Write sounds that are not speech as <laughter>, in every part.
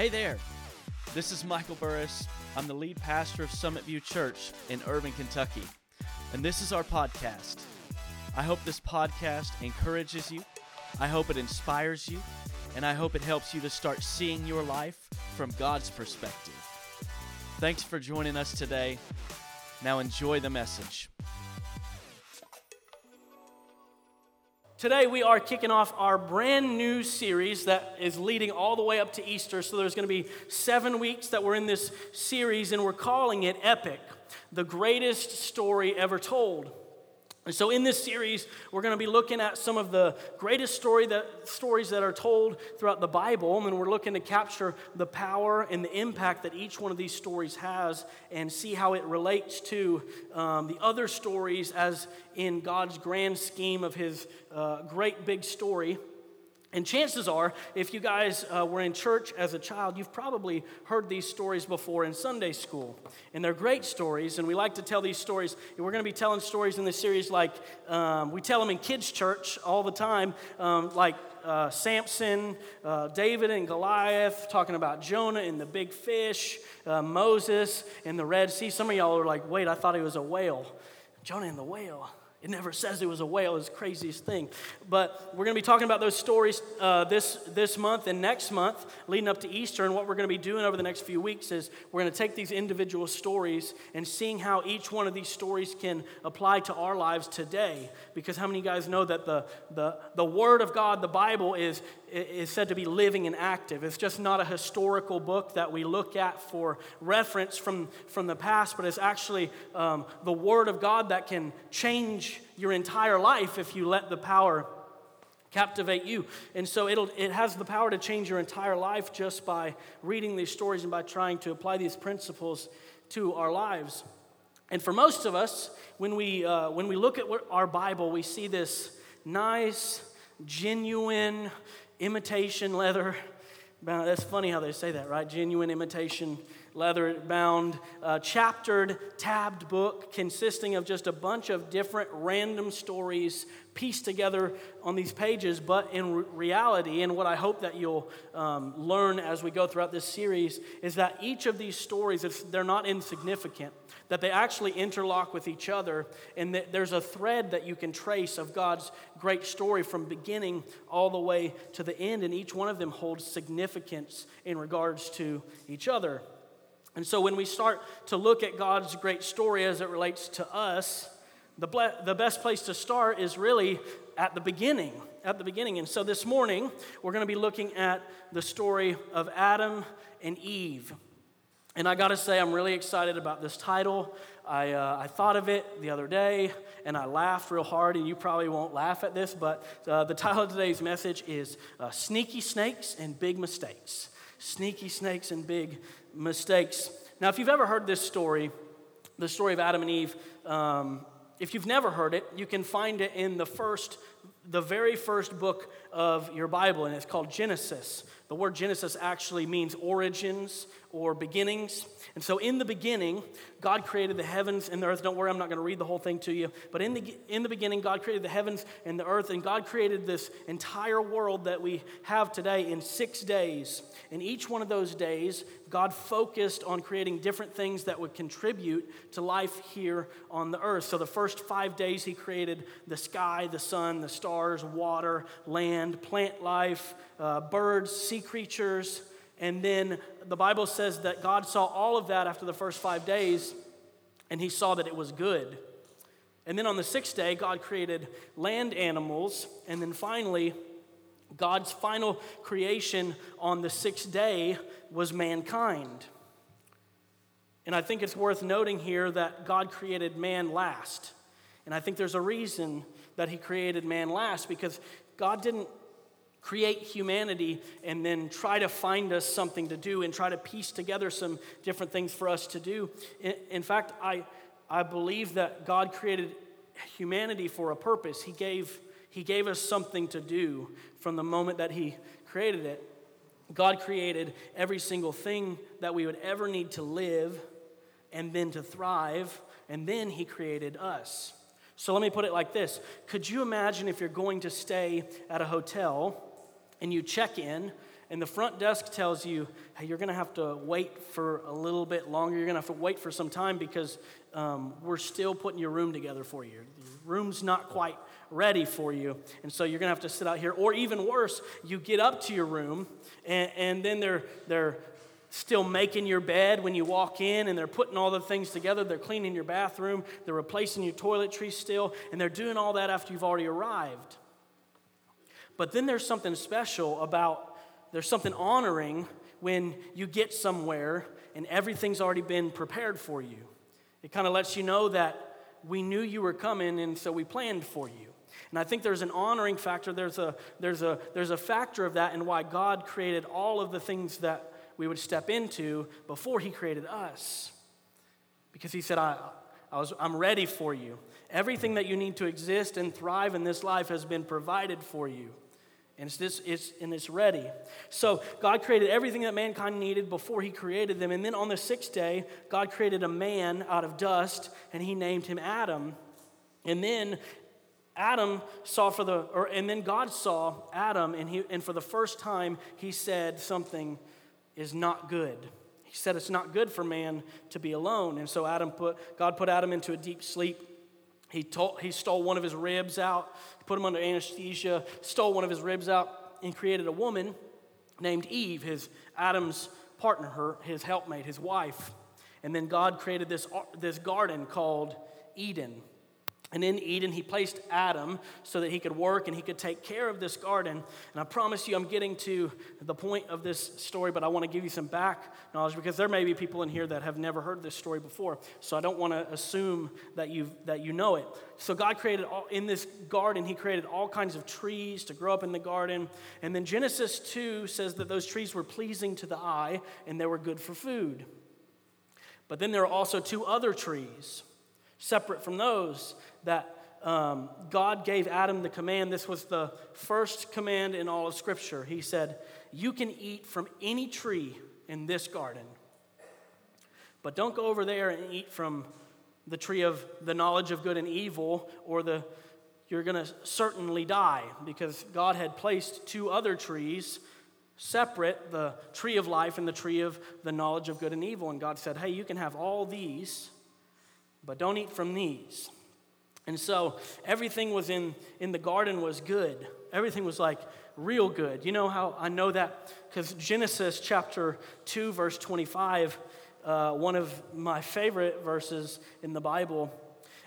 Hey there. This is Michael Burris. I'm the lead pastor of Summit View Church in Irvine, Kentucky. And this is our podcast. I hope this podcast encourages you. I hope it inspires you. And I hope it helps you to start seeing your life from God's perspective. Thanks for joining us today. Now enjoy the message. Today, we are kicking off our brand new series that is leading all the way up to Easter. So, there's going to be seven weeks that we're in this series, and we're calling it Epic, the greatest story ever told. And so, in this series, we're going to be looking at some of the greatest story that, stories that are told throughout the Bible, and we're looking to capture the power and the impact that each one of these stories has and see how it relates to um, the other stories as in God's grand scheme of His uh, great big story. And chances are, if you guys uh, were in church as a child, you've probably heard these stories before in Sunday school. And they're great stories, and we like to tell these stories. And we're going to be telling stories in this series like um, we tell them in kids' church all the time, um, like uh, Samson, uh, David and Goliath, talking about Jonah and the big fish, uh, Moses and the Red Sea. Some of y'all are like, wait, I thought he was a whale. Jonah and the whale. It never says it was a whale. It's the craziest thing. But we're going to be talking about those stories uh, this, this month and next month, leading up to Easter. And what we're going to be doing over the next few weeks is we're going to take these individual stories and seeing how each one of these stories can apply to our lives today. Because how many of you guys know that the, the, the Word of God, the Bible, is, is said to be living and active? It's just not a historical book that we look at for reference from, from the past, but it's actually um, the Word of God that can change your entire life if you let the power captivate you. And so it'll, it has the power to change your entire life just by reading these stories and by trying to apply these principles to our lives. And for most of us, when we, uh, when we look at our Bible, we see this nice, genuine imitation leather. That's funny how they say that, right? Genuine imitation leather bound, uh, chaptered, tabbed book consisting of just a bunch of different random stories pieced together on these pages. But in re- reality, and what I hope that you'll um, learn as we go throughout this series, is that each of these stories, they're not insignificant, that they actually interlock with each other, and that there's a thread that you can trace of God's great story from beginning all the way to the end, and each one of them holds significance in regards to each other. And so when we start to look at God's great story as it relates to us, the, ble- the best place to start is really at the beginning. At the beginning. And so this morning, we're going to be looking at the story of Adam and Eve. And I got to say, I'm really excited about this title. I, uh, I thought of it the other day and I laughed real hard, and you probably won't laugh at this, but uh, the title of today's message is uh, Sneaky Snakes and Big Mistakes. Sneaky Snakes and Big mistakes. Now, if you've ever heard this story, the story of Adam and Eve, um, if you've never heard it, you can find it in the first, the very first book of your Bible, and it's called Genesis. The word Genesis actually means origins or beginnings. And so, in the beginning, God created the heavens and the earth. Don't worry, I'm not going to read the whole thing to you. But in the, in the beginning, God created the heavens and the earth, and God created this entire world that we have today in six days. In each one of those days, God focused on creating different things that would contribute to life here on the earth. So, the first five days, He created the sky, the sun, the stars, water, land, plant life, uh, birds, sea creatures. And then the Bible says that God saw all of that after the first five days, and He saw that it was good. And then on the sixth day, God created land animals. And then finally, God's final creation on the sixth day was mankind. And I think it's worth noting here that God created man last. And I think there's a reason that He created man last because God didn't create humanity and then try to find us something to do and try to piece together some different things for us to do. In, in, fact, I, I believe that God created humanity for a purpose. He gave, he gave us something to do from the moment that He created it. God created every single thing that we would ever need to live and then to thrive, and then He created us. So let me put it like this Could you imagine if you're going to stay at a hotel and you check in and the front desk tells you, hey, you're going to have to wait for a little bit longer. You're going to have to wait for some time because um, we're still putting your room together for you. Your room's not quite ready for you. And so you're going to have to sit out here. Or even worse, you get up to your room and, and then they're, they're still making your bed when you walk in and they're putting all the things together. They're cleaning your bathroom, they're replacing your toiletries still, and they're doing all that after you've already arrived. But then there's something special about, there's something honoring when you get somewhere and everything's already been prepared for you. It kind of lets you know that we knew you were coming and so we planned for you. And I think there's an honoring factor, there's a, there's a, there's a factor of that and why God created all of the things that we would step into before He created us. Because He said, I, I was, I'm ready for you. Everything that you need to exist and thrive in this life has been provided for you. And it's, this, it's, and it's ready. So God created everything that mankind needed before He created them. And then on the sixth day, God created a man out of dust, and He named him Adam. And then Adam saw for the, or, and then God saw Adam, and, he, and for the first time, He said something is not good. He said it's not good for man to be alone. And so Adam put, God put Adam into a deep sleep. He, told, he stole one of his ribs out, put him under anesthesia, stole one of his ribs out, and created a woman named Eve, his Adam's partner, her, his helpmate, his wife. And then God created this, this garden called Eden. And in Eden, he placed Adam so that he could work and he could take care of this garden. And I promise you, I'm getting to the point of this story, but I want to give you some back knowledge because there may be people in here that have never heard this story before. So I don't want to assume that, you that you know it. So God created, all, in this garden, he created all kinds of trees to grow up in the garden. And then Genesis 2 says that those trees were pleasing to the eye and they were good for food. But then there are also two other trees separate from those that um, God gave Adam the command. This was the first command in all of Scripture. He said, You can eat from any tree in this garden, but don't go over there and eat from the tree of the knowledge of good and evil, or the you're going to certainly die because God had placed two other trees separate the tree of life and the tree of the knowledge of good and evil. And God said, Hey, you can have all these, but don't eat from these. And so everything was in, in the garden was good. Everything was like real good. You know how I know that? Because Genesis chapter 2, verse 25, uh, one of my favorite verses in the Bible,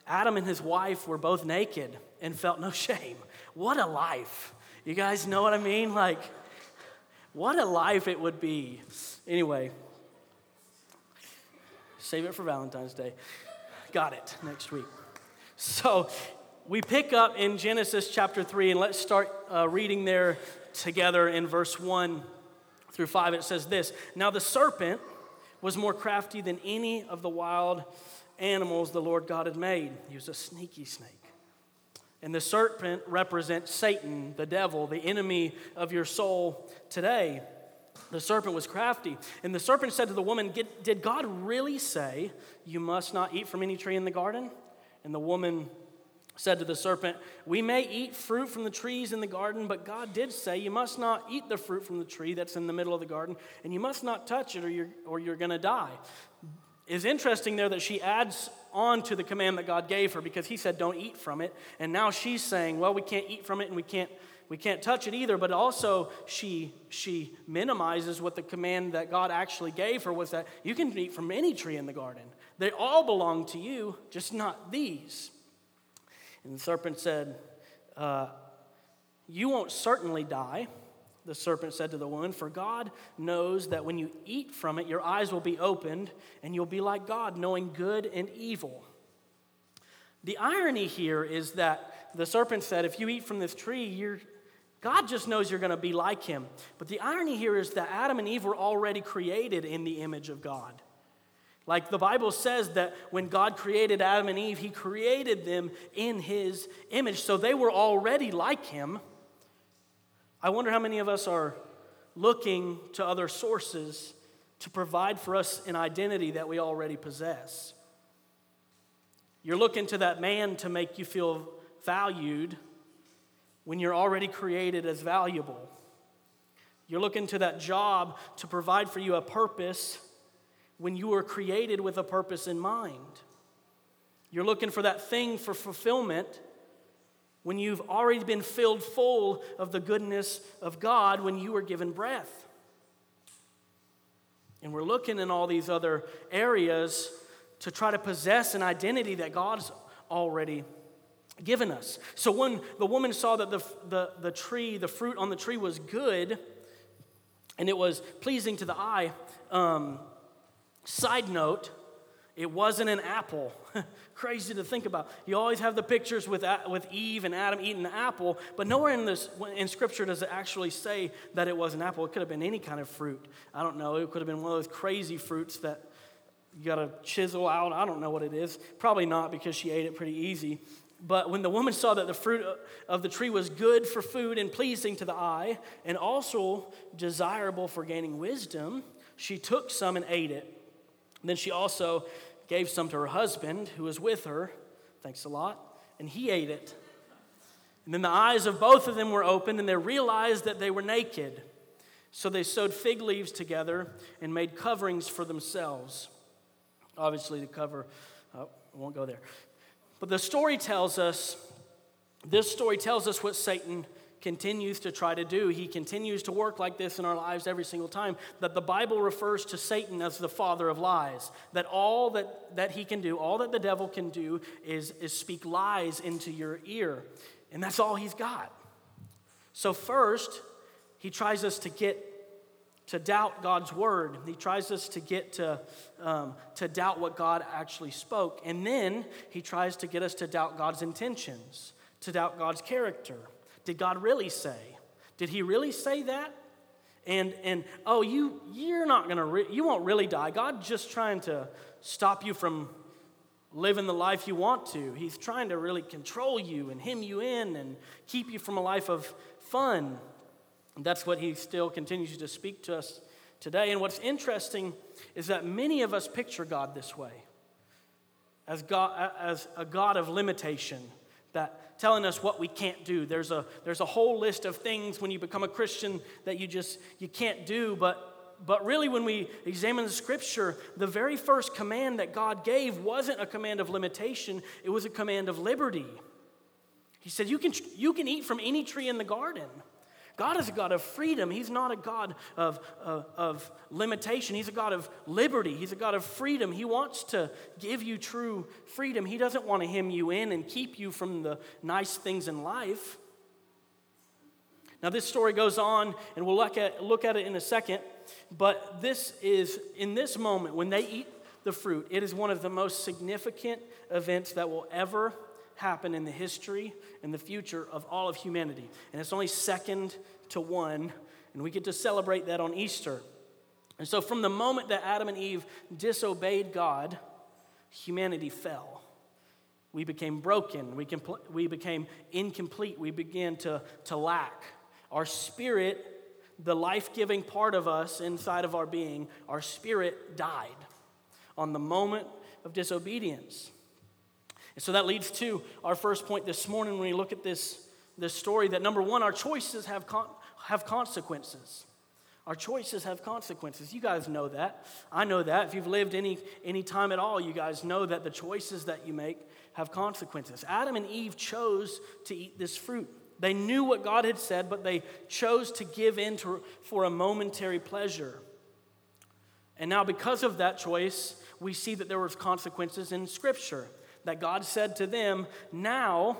Adam and his wife were both naked and felt no <laughs> shame. What a life. You guys know what I mean? Like, what a life it would be. Anyway, save it for Valentine's Day. Got it next week. So we pick up in Genesis chapter 3, and let's start uh, reading there together in verse 1 through 5. It says this Now the serpent was more crafty than any of the wild animals the Lord God had made. He was a sneaky snake. And the serpent represents Satan, the devil, the enemy of your soul today. The serpent was crafty. And the serpent said to the woman, Did God really say you must not eat from any tree in the garden? And the woman said to the serpent, We may eat fruit from the trees in the garden, but God did say, You must not eat the fruit from the tree that's in the middle of the garden, and you must not touch it, or you're, or you're going to die. It's interesting there that she adds on to the command that God gave her because he said, Don't eat from it. And now she's saying, Well, we can't eat from it and we can't. We can't touch it either, but also she, she minimizes what the command that God actually gave her was that you can eat from any tree in the garden. They all belong to you, just not these. And the serpent said, uh, You won't certainly die. The serpent said to the woman, For God knows that when you eat from it, your eyes will be opened, and you'll be like God, knowing good and evil. The irony here is that the serpent said, If you eat from this tree, you're, God just knows you're going to be like him. But the irony here is that Adam and Eve were already created in the image of God. Like the Bible says that when God created Adam and Eve, he created them in his image. So they were already like him. I wonder how many of us are looking to other sources to provide for us an identity that we already possess. You're looking to that man to make you feel valued when you're already created as valuable. You're looking to that job to provide for you a purpose when you were created with a purpose in mind. You're looking for that thing for fulfillment when you've already been filled full of the goodness of God when you were given breath. And we're looking in all these other areas to try to possess an identity that God's already given us. So when the woman saw that the, the, the tree, the fruit on the tree was good and it was pleasing to the eye, um, side note, it wasn't an apple. <laughs> Crazy to think about. You always have the pictures with, with Eve and Adam eating the apple, but nowhere in, this, in Scripture does it actually say that it was an apple. It could have been any kind of fruit. I don't know. It could have been one of those crazy fruits that you got to chisel out. I don't know what it is. Probably not because she ate it pretty easy. But when the woman saw that the fruit of the tree was good for food and pleasing to the eye, and also desirable for gaining wisdom, she took some and ate it. then she also gave some to her husband who was with her. Thanks a lot. And he ate it. And then the eyes of both of them were opened, and they realized that they were naked. So they sewed fig leaves together and made coverings for themselves. Obviously, to cover, oh, I won't go there. But the story tells us, this story tells us what Satan continues to try to do. He continues to work like this in our lives every single time. That the Bible refers to Satan as the father of lies. That all that, that he can do, all that the devil can do, is, is speak lies into your ear. And that's all he's got. So, first, he tries us to get to doubt God's word. He tries us to get to, um, to doubt what God actually spoke. And then he tries to get us to doubt God's intentions, to doubt God's character. Did God really say? Did he really say that? And, and oh, you, you're not going to, re- you won't really die. God's just trying to stop you from living the life you want to. He's trying to really control you and hem you in and keep you from a life of fun. And that's what he still continues to speak to us today. And what's interesting is that many of us picture God this way as, God, as a God of limitation that telling us what we can't do. There's a, there's a whole list of things when you become a Christian that you just you can't do, but, but really when we examine the scripture, the very first command that God gave wasn't a command of limitation, it was a command of liberty. He said, You can, you can eat from any tree in the garden. God is a God of freedom. He's not a God of, of, of, limitation. He's a God of liberty. He's a God of freedom. He wants to give you true freedom. He doesn't want to hem you in and keep you from the nice things in life. Now, this story goes on, and we'll look at, look at it in a second. But this is, in this moment, when they eat the fruit, it is one of the most significant events that will ever happen in the history and the future of all of humanity. And it's only second to one, and we get to celebrate that on Easter. And so, from the moment that Adam and Eve disobeyed God, humanity fell. We became broken. We, compl- we became incomplete. We began to, to lack. Our spirit, the life giving part of us inside of our being, our spirit died on the moment of disobedience. And so that leads to our first point this morning when we look at this, this story that number one, our choices have, con- have consequences. Our choices have consequences. You guys know that. I know that. If you've lived any, any time at all, you guys know that the choices that you make have consequences. Adam and Eve chose to eat this fruit. They knew what God had said, but they chose to give in to, for a momentary pleasure. And now, because of that choice, we see that there was consequences in Scripture that God said to them, now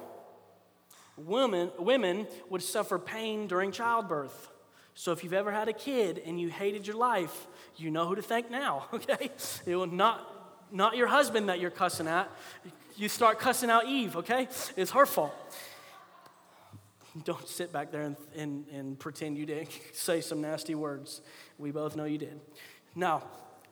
women, women would suffer pain during childbirth. So if you've ever had a kid and you hated your life, you know who to thank now, <laughs> okay? It will not, not your husband that you're cussing at. You start cussing out Eve, okay? It's her fault. Don't sit back there and, and, and pretend you didn't <laughs> say some nasty words. We both know you did. Now,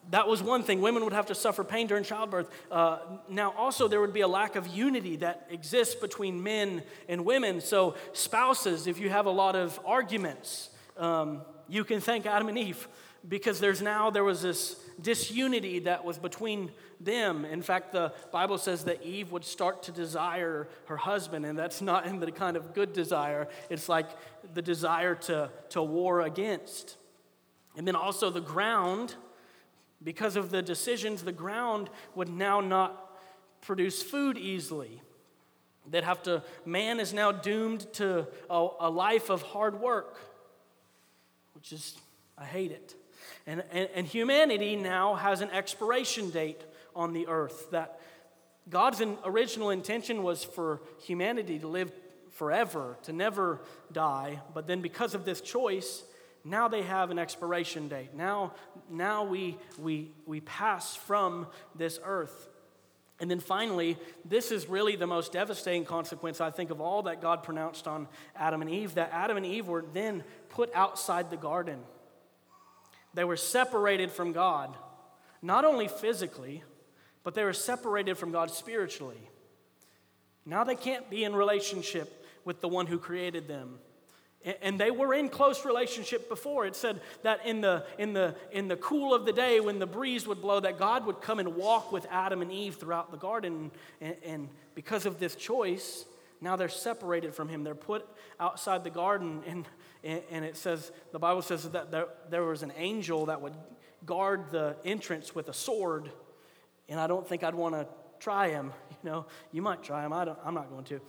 that was one thing. Women would have to suffer pain during childbirth. Uh, now, also, there would be a lack of unity that exists between men and women. So, spouses, if you have a lot of arguments, um, you can thank Adam and Eve because there's now there was this disunity that was between them in fact the bible says that eve would start to desire her husband and that's not in the kind of good desire it's like the desire to, to war against and then also the ground because of the decisions the ground would now not produce food easily that have to man is now doomed to a, a life of hard work which is i hate it and, and, and humanity now has an expiration date on the earth. That God's original intention was for humanity to live forever, to never die. But then because of this choice, now they have an expiration date. Now, now we, we, we pass from this earth. And then finally, this is really the most devastating consequence, I think, of all that God pronounced on Adam and Eve that Adam and Eve were then put outside the garden. They were separated from God, not only physically, but they were separated from God spiritually. Now they can't be in relationship with the one who created them. And they were in close relationship before. It said that in the, in, the, in the cool of the day, when the breeze would blow, that God would come and walk with Adam and Eve throughout the garden. And, and because of this choice, now they're separated from Him. They're put outside the garden. And and it says, the Bible says that there, there was an angel that would guard the entrance with a sword. And I don't think I'd want to try him. You know, you might try him. I don't, I'm not going to.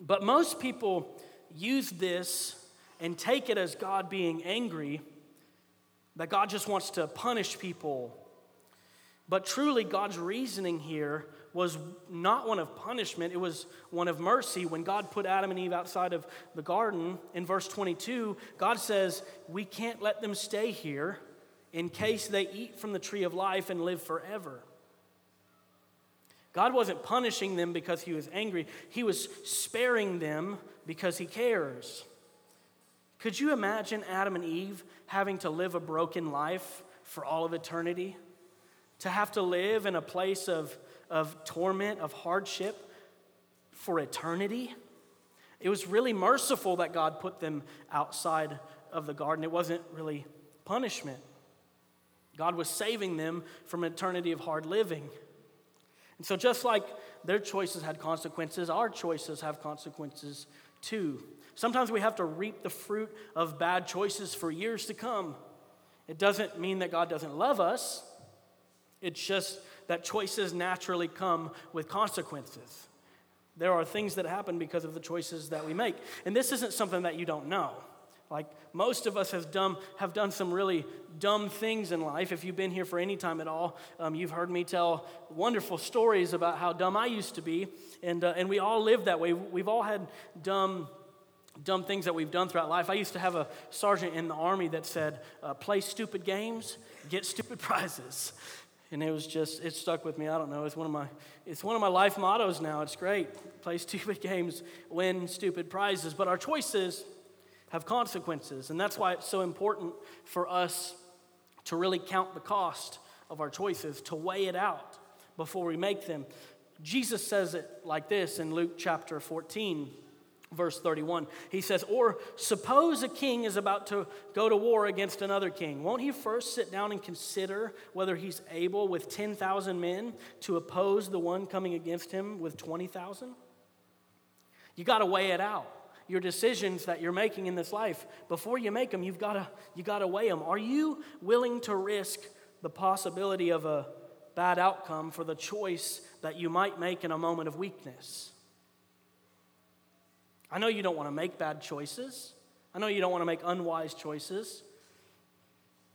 But most people use this and take it as God being angry, that God just wants to punish people. But truly, God's reasoning here was not one of punishment, it was one of mercy. When God put Adam and Eve outside of the garden, in verse 22, God says, We can't let them stay here in case they eat from the tree of life and live forever. God wasn't punishing them because he was angry, he was sparing them because he cares. Could you imagine Adam and Eve having to live a broken life for all of eternity? To have to live in a place of of torment, of hardship for eternity. It was really merciful that God put them outside of the garden. It wasn't really punishment. God was saving them from an eternity of hard living. And so, just like their choices had consequences, our choices have consequences too. Sometimes we have to reap the fruit of bad choices for years to come. It doesn't mean that God doesn't love us, it's just that choices naturally come with consequences. There are things that happen because of the choices that we make. And this isn't something that you don't know. Like most of us have done, have done some really dumb things in life. If you've been here for any time at all, um, you've heard me tell wonderful stories about how dumb I used to be. And, uh, and we all live that way. We've all had dumb, dumb things that we've done throughout life. I used to have a sergeant in the Army that said, uh, play stupid games, get stupid <laughs> prizes and it was just it stuck with me i don't know it's one of my it's one of my life mottos now it's great play stupid <laughs> games win stupid prizes but our choices have consequences and that's why it's so important for us to really count the cost of our choices to weigh it out before we make them jesus says it like this in luke chapter 14 verse 31. He says, Or suppose a king is about to go to war against another king. Won't he first sit down and consider whether he's able with 10,000 men to oppose the one coming against him with 20,000? You got to weigh it out. Your decisions that you're making in this life, before you make them, you've got to you to weigh them. Are you willing to risk the possibility of a bad outcome for the choice that you might make in a moment of weakness? I know you don't want to make bad choices. I know you don't want to make unwise choices.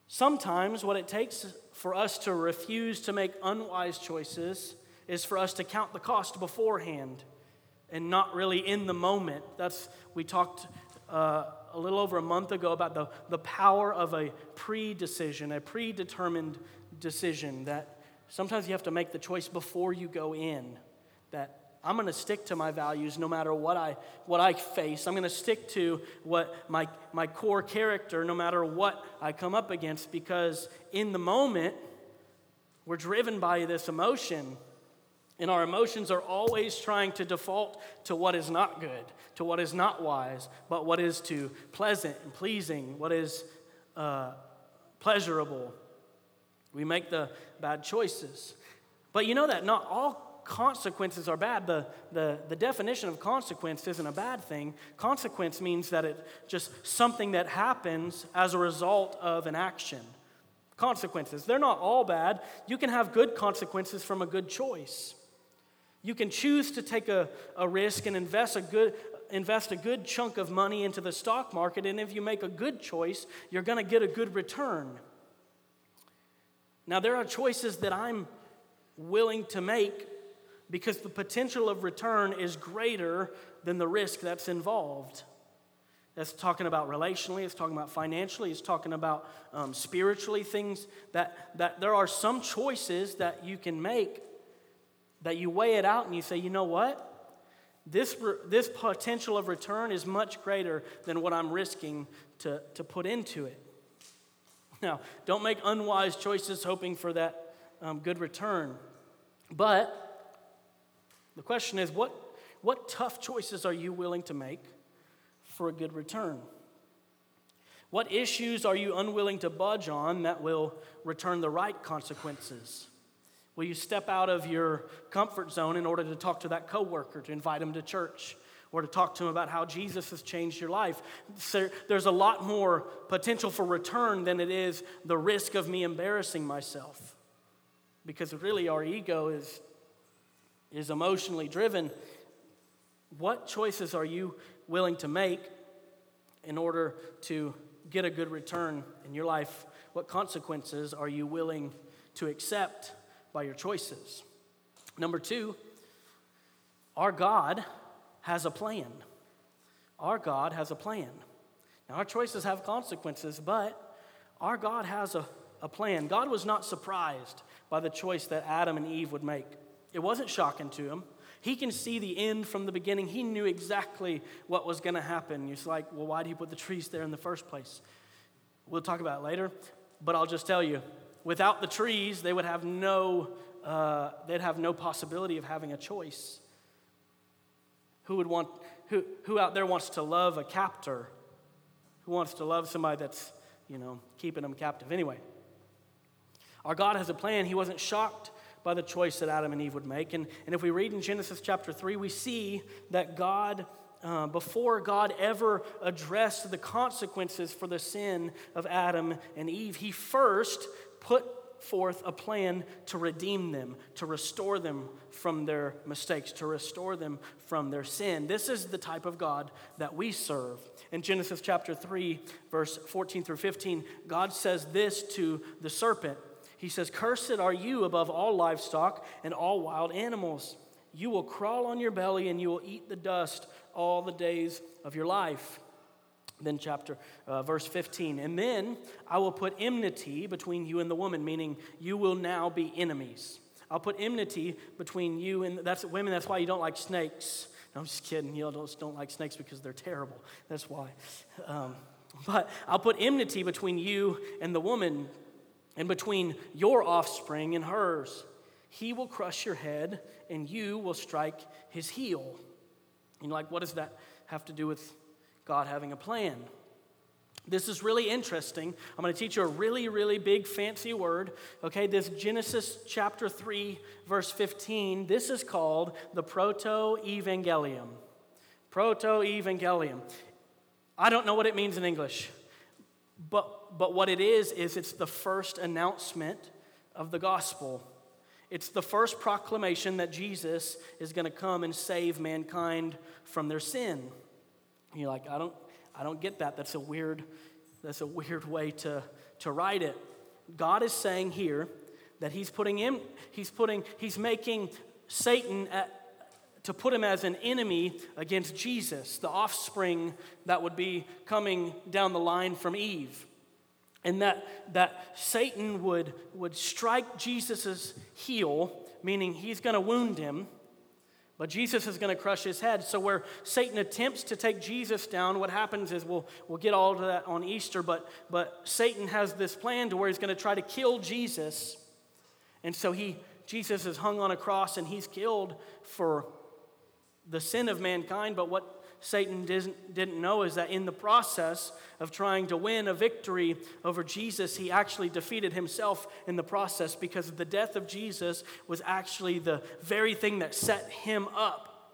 Sometimes, what it takes for us to refuse to make unwise choices is for us to count the cost beforehand and not really in the moment. That's, we talked uh, a little over a month ago about the, the power of a pre decision, a predetermined decision that sometimes you have to make the choice before you go in. That I'm going to stick to my values no matter what I, what I face. I'm going to stick to what my, my core character no matter what I come up against because in the moment, we're driven by this emotion. And our emotions are always trying to default to what is not good, to what is not wise, but what is to pleasant and pleasing, what is uh, pleasurable. We make the bad choices. But you know that not all consequences are bad. The, the, the definition of consequence isn't a bad thing. Consequence means that it's just something that happens as a result of an action. Consequences, they're not all bad. You can have good consequences from a good choice. You can choose to take a, a risk and invest a good invest a good chunk of money into the stock market, and if you make a good choice, you're going to get a good return. Now, there are choices that I'm willing to make because the potential of return is greater than the risk that's involved. That's talking about relationally, it's talking about financially, it's talking about um, spiritually, things that, that there are some choices that you can make that you weigh it out and you say, you know what? This, this potential of return is much greater than what I'm risking to, to put into it. Now, don't make unwise choices hoping for that um, good return. But the question is what, what tough choices are you willing to make for a good return? What issues are you unwilling to budge on that will return the right consequences? Will you step out of your comfort zone in order to talk to that coworker, to invite him to church, or to talk to him about how Jesus has changed your life? So There's a lot more potential for return than it is the risk of me embarrassing myself. Because really, our ego is, is emotionally driven. What choices are you willing to make in order to get a good return in your life? What consequences are you willing to accept? By your choices. Number two, our God has a plan. Our God has a plan. Now, our choices have consequences, but our God has a, a plan. God was not surprised by the choice that Adam and Eve would make, it wasn't shocking to him. He can see the end from the beginning. He knew exactly what was going to happen. It's like, well, why did he put the trees there in the first place? We'll talk about it later, but I'll just tell you Without the trees, they would have no, uh, they'd have no possibility of having a choice. Who would want, who, who out there wants to love a captor? Who wants to love somebody that's, you know, keeping them captive? Anyway, our God has a plan. He wasn't shocked by the choice that Adam and Eve would make. And, and if we read in Genesis chapter 3, we see that God, uh, before God ever addressed the consequences for the sin of Adam and Eve, He first put forth a plan to redeem them, to restore them from their mistakes, to restore them from their sin. This is the type of God that we serve. In Genesis chapter 3, verse 14 through 15, God says this to the serpent He says, Cursed are you above all livestock and all wild animals. You will crawl on your belly and you will eat the dust all the days of your life then chapter uh, verse 15 and then i will put enmity between you and the woman meaning you will now be enemies. I'll put enmity between you and that's women that's why you don't like snakes. No i'm just kidding. You don't, don't like snakes because they're terrible. That's why. Um, but i'll put enmity between you and the woman and between your offspring and hers. He will crush your head and you will strike his heel. You're like what does that have to do with God having a plan. This is really interesting. I'm going to teach you a really, really big fancy word. Okay, this Genesis chapter 3, verse 15, this is called the Proto Evangelium. Proto Evangelium. I don't know what it means in English, but, but what it is, is it's the first announcement of the gospel. It's the first proclamation that Jesus is going to come and save mankind from their sin. You're like, I don't, I don't get that. That's a weird, that's a weird way to, to write it. God is saying here that He's putting him, He's putting, He's making Satan at, to put him as an enemy against Jesus, the offspring that would be coming down the line from Eve. And that, that Satan would, would strike Jesus' heel, meaning he's going to wound him but Jesus is going to crush his head. So, where Satan attempts to take Jesus down, what happens is we'll, we'll get all to that on Easter, but, but Satan has this plan to where he's going to try to kill Jesus. And so, he, Jesus is hung on a cross and he's killed for the sin of mankind. But what Satan didn't, didn't know is that in the process of trying to win a victory over Jesus, he actually defeated himself in the process because the death of Jesus was actually the very thing that set him up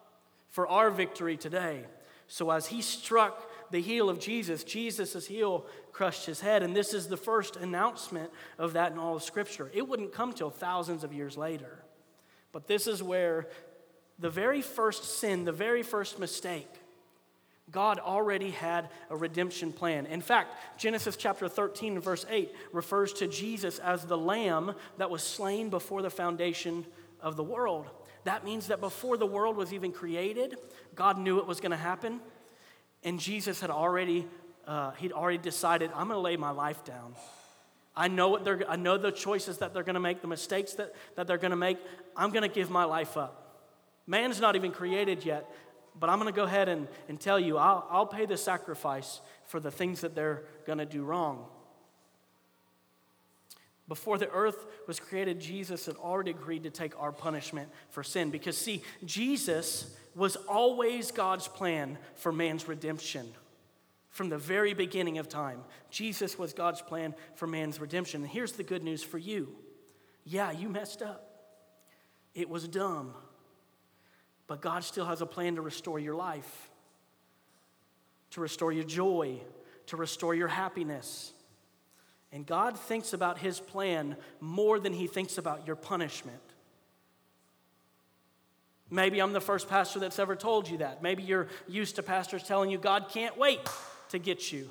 for our victory today. So as he struck the heel of Jesus, Jesus' heel crushed his head. And this is the first announcement of that in all of Scripture. It wouldn't come till thousands of years later. But this is where the very first sin, the very first mistake, God already had a redemption plan. In fact, Genesis chapter 13, verse 8, refers to Jesus as the lamb that was slain before the foundation of the world. That means that before the world was even created, God knew it was going to happen. And Jesus had already, uh, he'd already decided, I'm going to lay my life down. I know, what they're, I know the choices that they're going to make, the mistakes that, that they're going to make. I'm going to give my life up. Man's not even created yet, but I'm going to go ahead and, and tell you I'll, I'll pay the sacrifice for the things that they're going to do wrong. Before the earth was created, Jesus had already agreed to take our punishment for sin. Because, see, Jesus was always God's plan for man's redemption. From the very beginning of time, Jesus was God's plan for man's redemption. And here's the good news for you yeah, you messed up. It was dumb. But God still has a plan to restore your life, to restore your joy, to restore your happiness. And God thinks about his plan more than he thinks about your punishment. Maybe I'm the first pastor that's ever told you that. Maybe you're used to pastors telling you God can't wait to get you,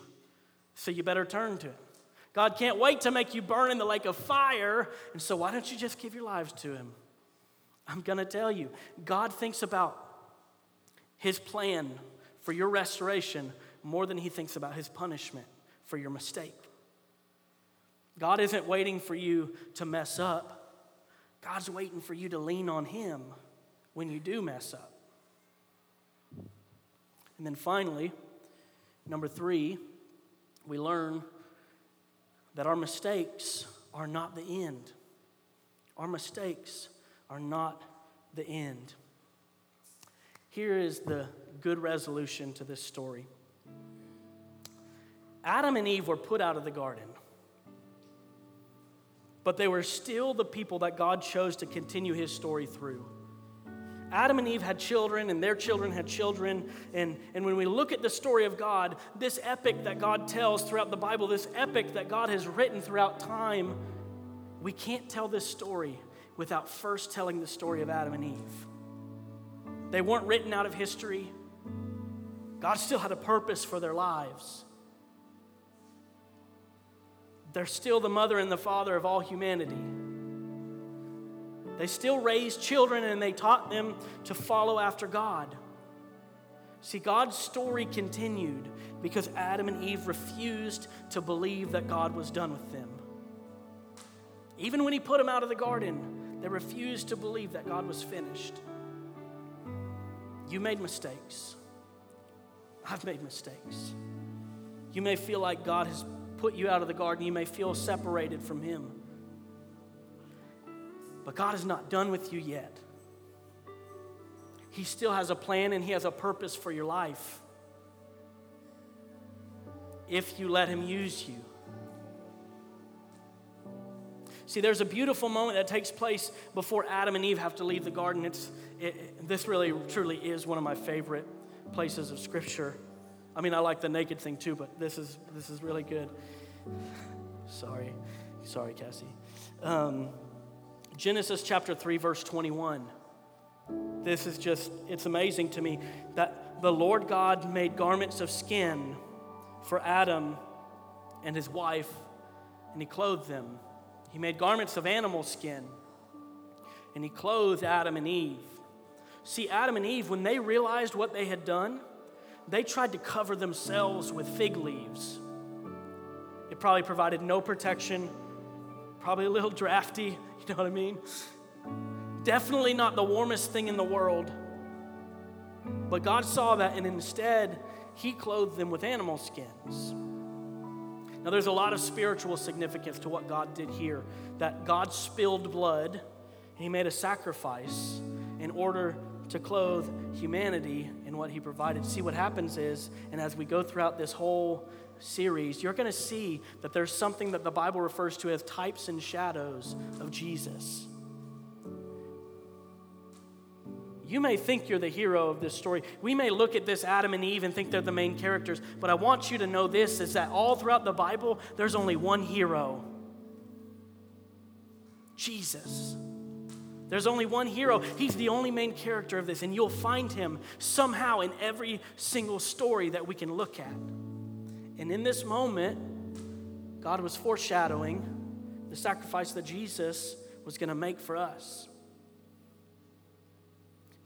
so you better turn to Him. God can't wait to make you burn in the lake of fire, and so why don't you just give your lives to Him? I'm going to tell you, God thinks about His plan for your restoration more than He thinks about His punishment for your mistake. God isn't waiting for you to mess up, God's waiting for you to lean on Him when you do mess up. And then finally, number three, we learn that our mistakes are not the end. Our mistakes are not the end. Here is the good resolution to this story Adam and Eve were put out of the garden, but they were still the people that God chose to continue his story through. Adam and Eve had children, and their children had children. And, and when we look at the story of God, this epic that God tells throughout the Bible, this epic that God has written throughout time, we can't tell this story without first telling the story of Adam and Eve. They weren't written out of history, God still had a purpose for their lives. They're still the mother and the father of all humanity. They still raised children and they taught them to follow after God. See, God's story continued because Adam and Eve refused to believe that God was done with them. Even when He put them out of the garden, they refused to believe that God was finished. You made mistakes. I've made mistakes. You may feel like God has put you out of the garden. You may feel separated from Him. But God is not done with you yet. He still has a plan and He has a purpose for your life. If you let Him use you. See, there's a beautiful moment that takes place before Adam and Eve have to leave the garden. It's, it, this really, truly is one of my favorite places of Scripture. I mean, I like the naked thing too, but this is, this is really good. Sorry. Sorry, Cassie. Um, Genesis chapter 3, verse 21. This is just, it's amazing to me that the Lord God made garments of skin for Adam and his wife, and he clothed them. He made garments of animal skin, and he clothed Adam and Eve. See, Adam and Eve, when they realized what they had done, they tried to cover themselves with fig leaves. It probably provided no protection, probably a little drafty, <laughs> you know what I mean? Definitely not the warmest thing in the world. But God saw that, and instead, He clothed them with animal skins. Now, there's a lot of spiritual significance to what God did here that God spilled blood, He made a sacrifice in order to clothe humanity in what he provided. See, what happens is, and as we go throughout this whole series, you're going to see that there's something that the Bible refers to as types and shadows of Jesus. You may think you're the hero of this story. We may look at this Adam and Eve and think they're the main characters, but I want you to know this is that all throughout the Bible, there's only one hero Jesus. There's only one hero. He's the only main character of this, and you'll find him somehow in every single story that we can look at. And in this moment, God was foreshadowing the sacrifice that Jesus was going to make for us.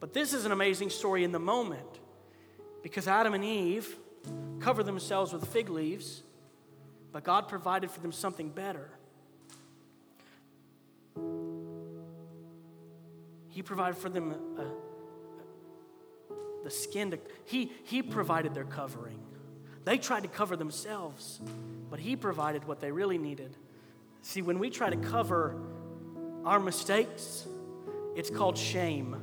But this is an amazing story in the moment because Adam and Eve covered themselves with fig leaves, but God provided for them something better. He provided for them a, a, the skin to, he, he provided their covering. They tried to cover themselves, but He provided what they really needed. See, when we try to cover our mistakes, it's called shame.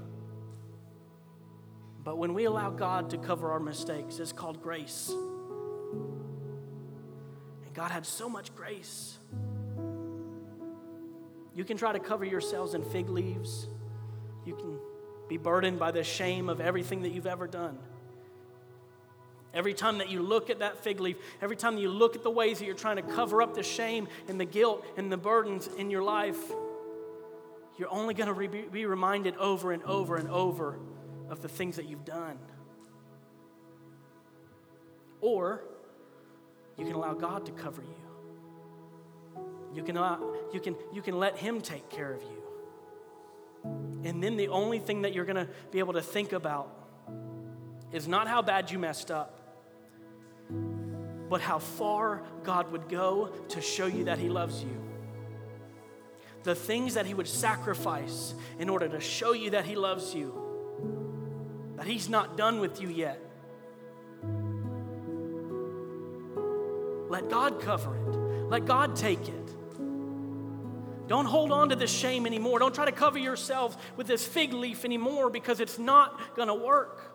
But when we allow God to cover our mistakes, it's called grace. And God had so much grace. You can try to cover yourselves in fig leaves. You can be burdened by the shame of everything that you've ever done. Every time that you look at that fig leaf, every time you look at the ways that you're trying to cover up the shame and the guilt and the burdens in your life, you're only going to be reminded over and over and over of the things that you've done. Or you can allow God to cover you. You can, uh, you can, you can let Him take care of you. And then the only thing that you're going to be able to think about is not how bad you messed up, but how far God would go to show you that He loves you. The things that He would sacrifice in order to show you that He loves you that He's not done with you yet. Let God cover it, let God take it. Don't hold on to this shame anymore. Don't try to cover yourselves with this fig leaf anymore because it's not going to work.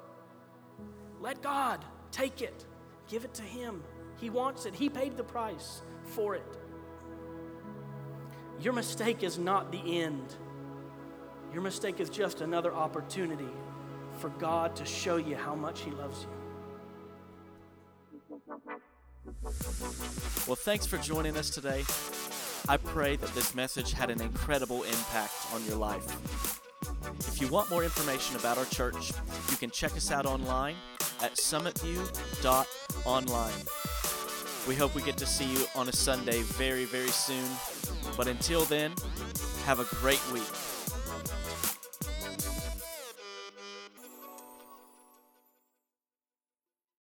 Let God take it, give it to Him. He wants it, He paid the price for it. Your mistake is not the end, your mistake is just another opportunity for God to show you how much He loves you. Well, thanks for joining us today. I pray that this message had an incredible impact on your life. If you want more information about our church, you can check us out online at summitview.online. We hope we get to see you on a Sunday very, very soon. But until then, have a great week.